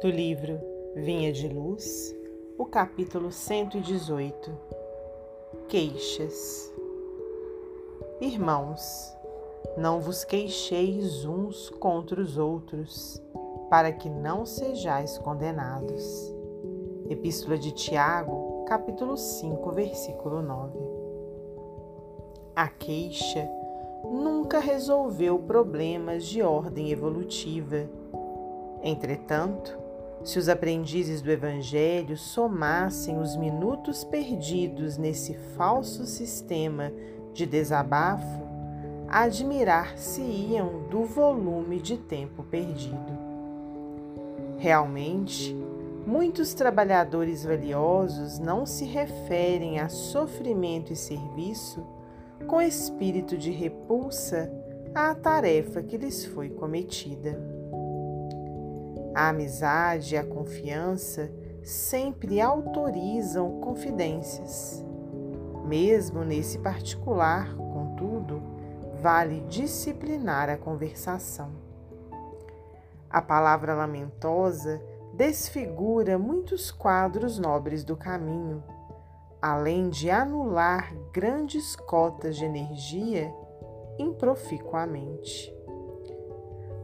Do livro Vinha de Luz, o capítulo 118 Queixas Irmãos, não vos queixeis uns contra os outros, para que não sejais condenados. Epístola de Tiago, capítulo 5, versículo 9. A queixa nunca resolveu problemas de ordem evolutiva. Entretanto, se os aprendizes do Evangelho somassem os minutos perdidos nesse falso sistema de desabafo, admirar-se-iam do volume de tempo perdido. Realmente, muitos trabalhadores valiosos não se referem a sofrimento e serviço com espírito de repulsa à tarefa que lhes foi cometida. A amizade e a confiança sempre autorizam confidências. Mesmo nesse particular, contudo, vale disciplinar a conversação. A palavra lamentosa desfigura muitos quadros nobres do caminho além de anular grandes cotas de energia improficuamente.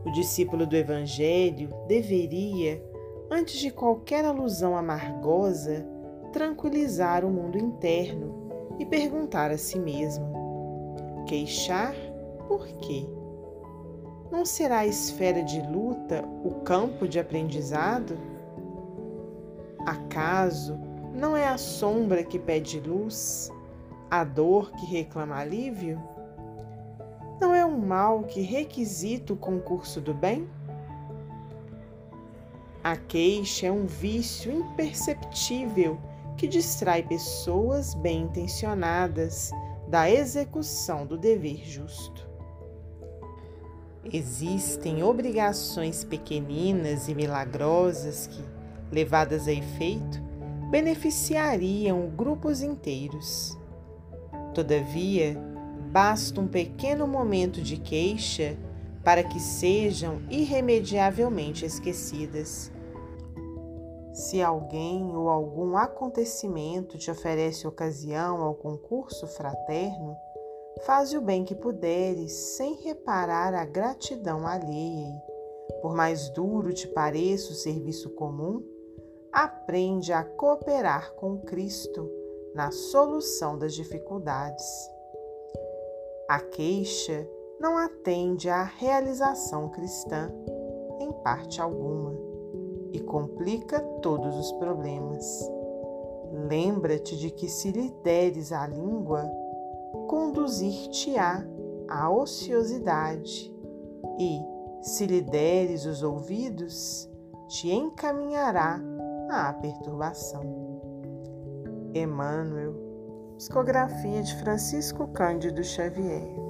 O discípulo do Evangelho deveria, antes de qualquer alusão amargosa, tranquilizar o mundo interno e perguntar a si mesmo: queixar por quê? Não será a esfera de luta o campo de aprendizado? Acaso não é a sombra que pede luz, a dor que reclama alívio? Um mal que requisita o concurso do bem? A queixa é um vício imperceptível que distrai pessoas bem intencionadas da execução do dever justo. Existem obrigações pequeninas e milagrosas que, levadas a efeito, beneficiariam grupos inteiros. Todavia, basta um pequeno momento de queixa para que sejam irremediavelmente esquecidas. Se alguém ou algum acontecimento te oferece ocasião ao concurso fraterno, faze o bem que puderes, sem reparar a gratidão alheia. Por mais duro te pareça o serviço comum, aprende a cooperar com Cristo na solução das dificuldades. A queixa não atende à realização cristã, em parte alguma, e complica todos os problemas. Lembra-te de que se lhe deres a língua, conduzir-te-á à ociosidade, e, se lhe deres os ouvidos, te encaminhará à perturbação. Emmanuel, psicografia de Francisco Cândido Xavier.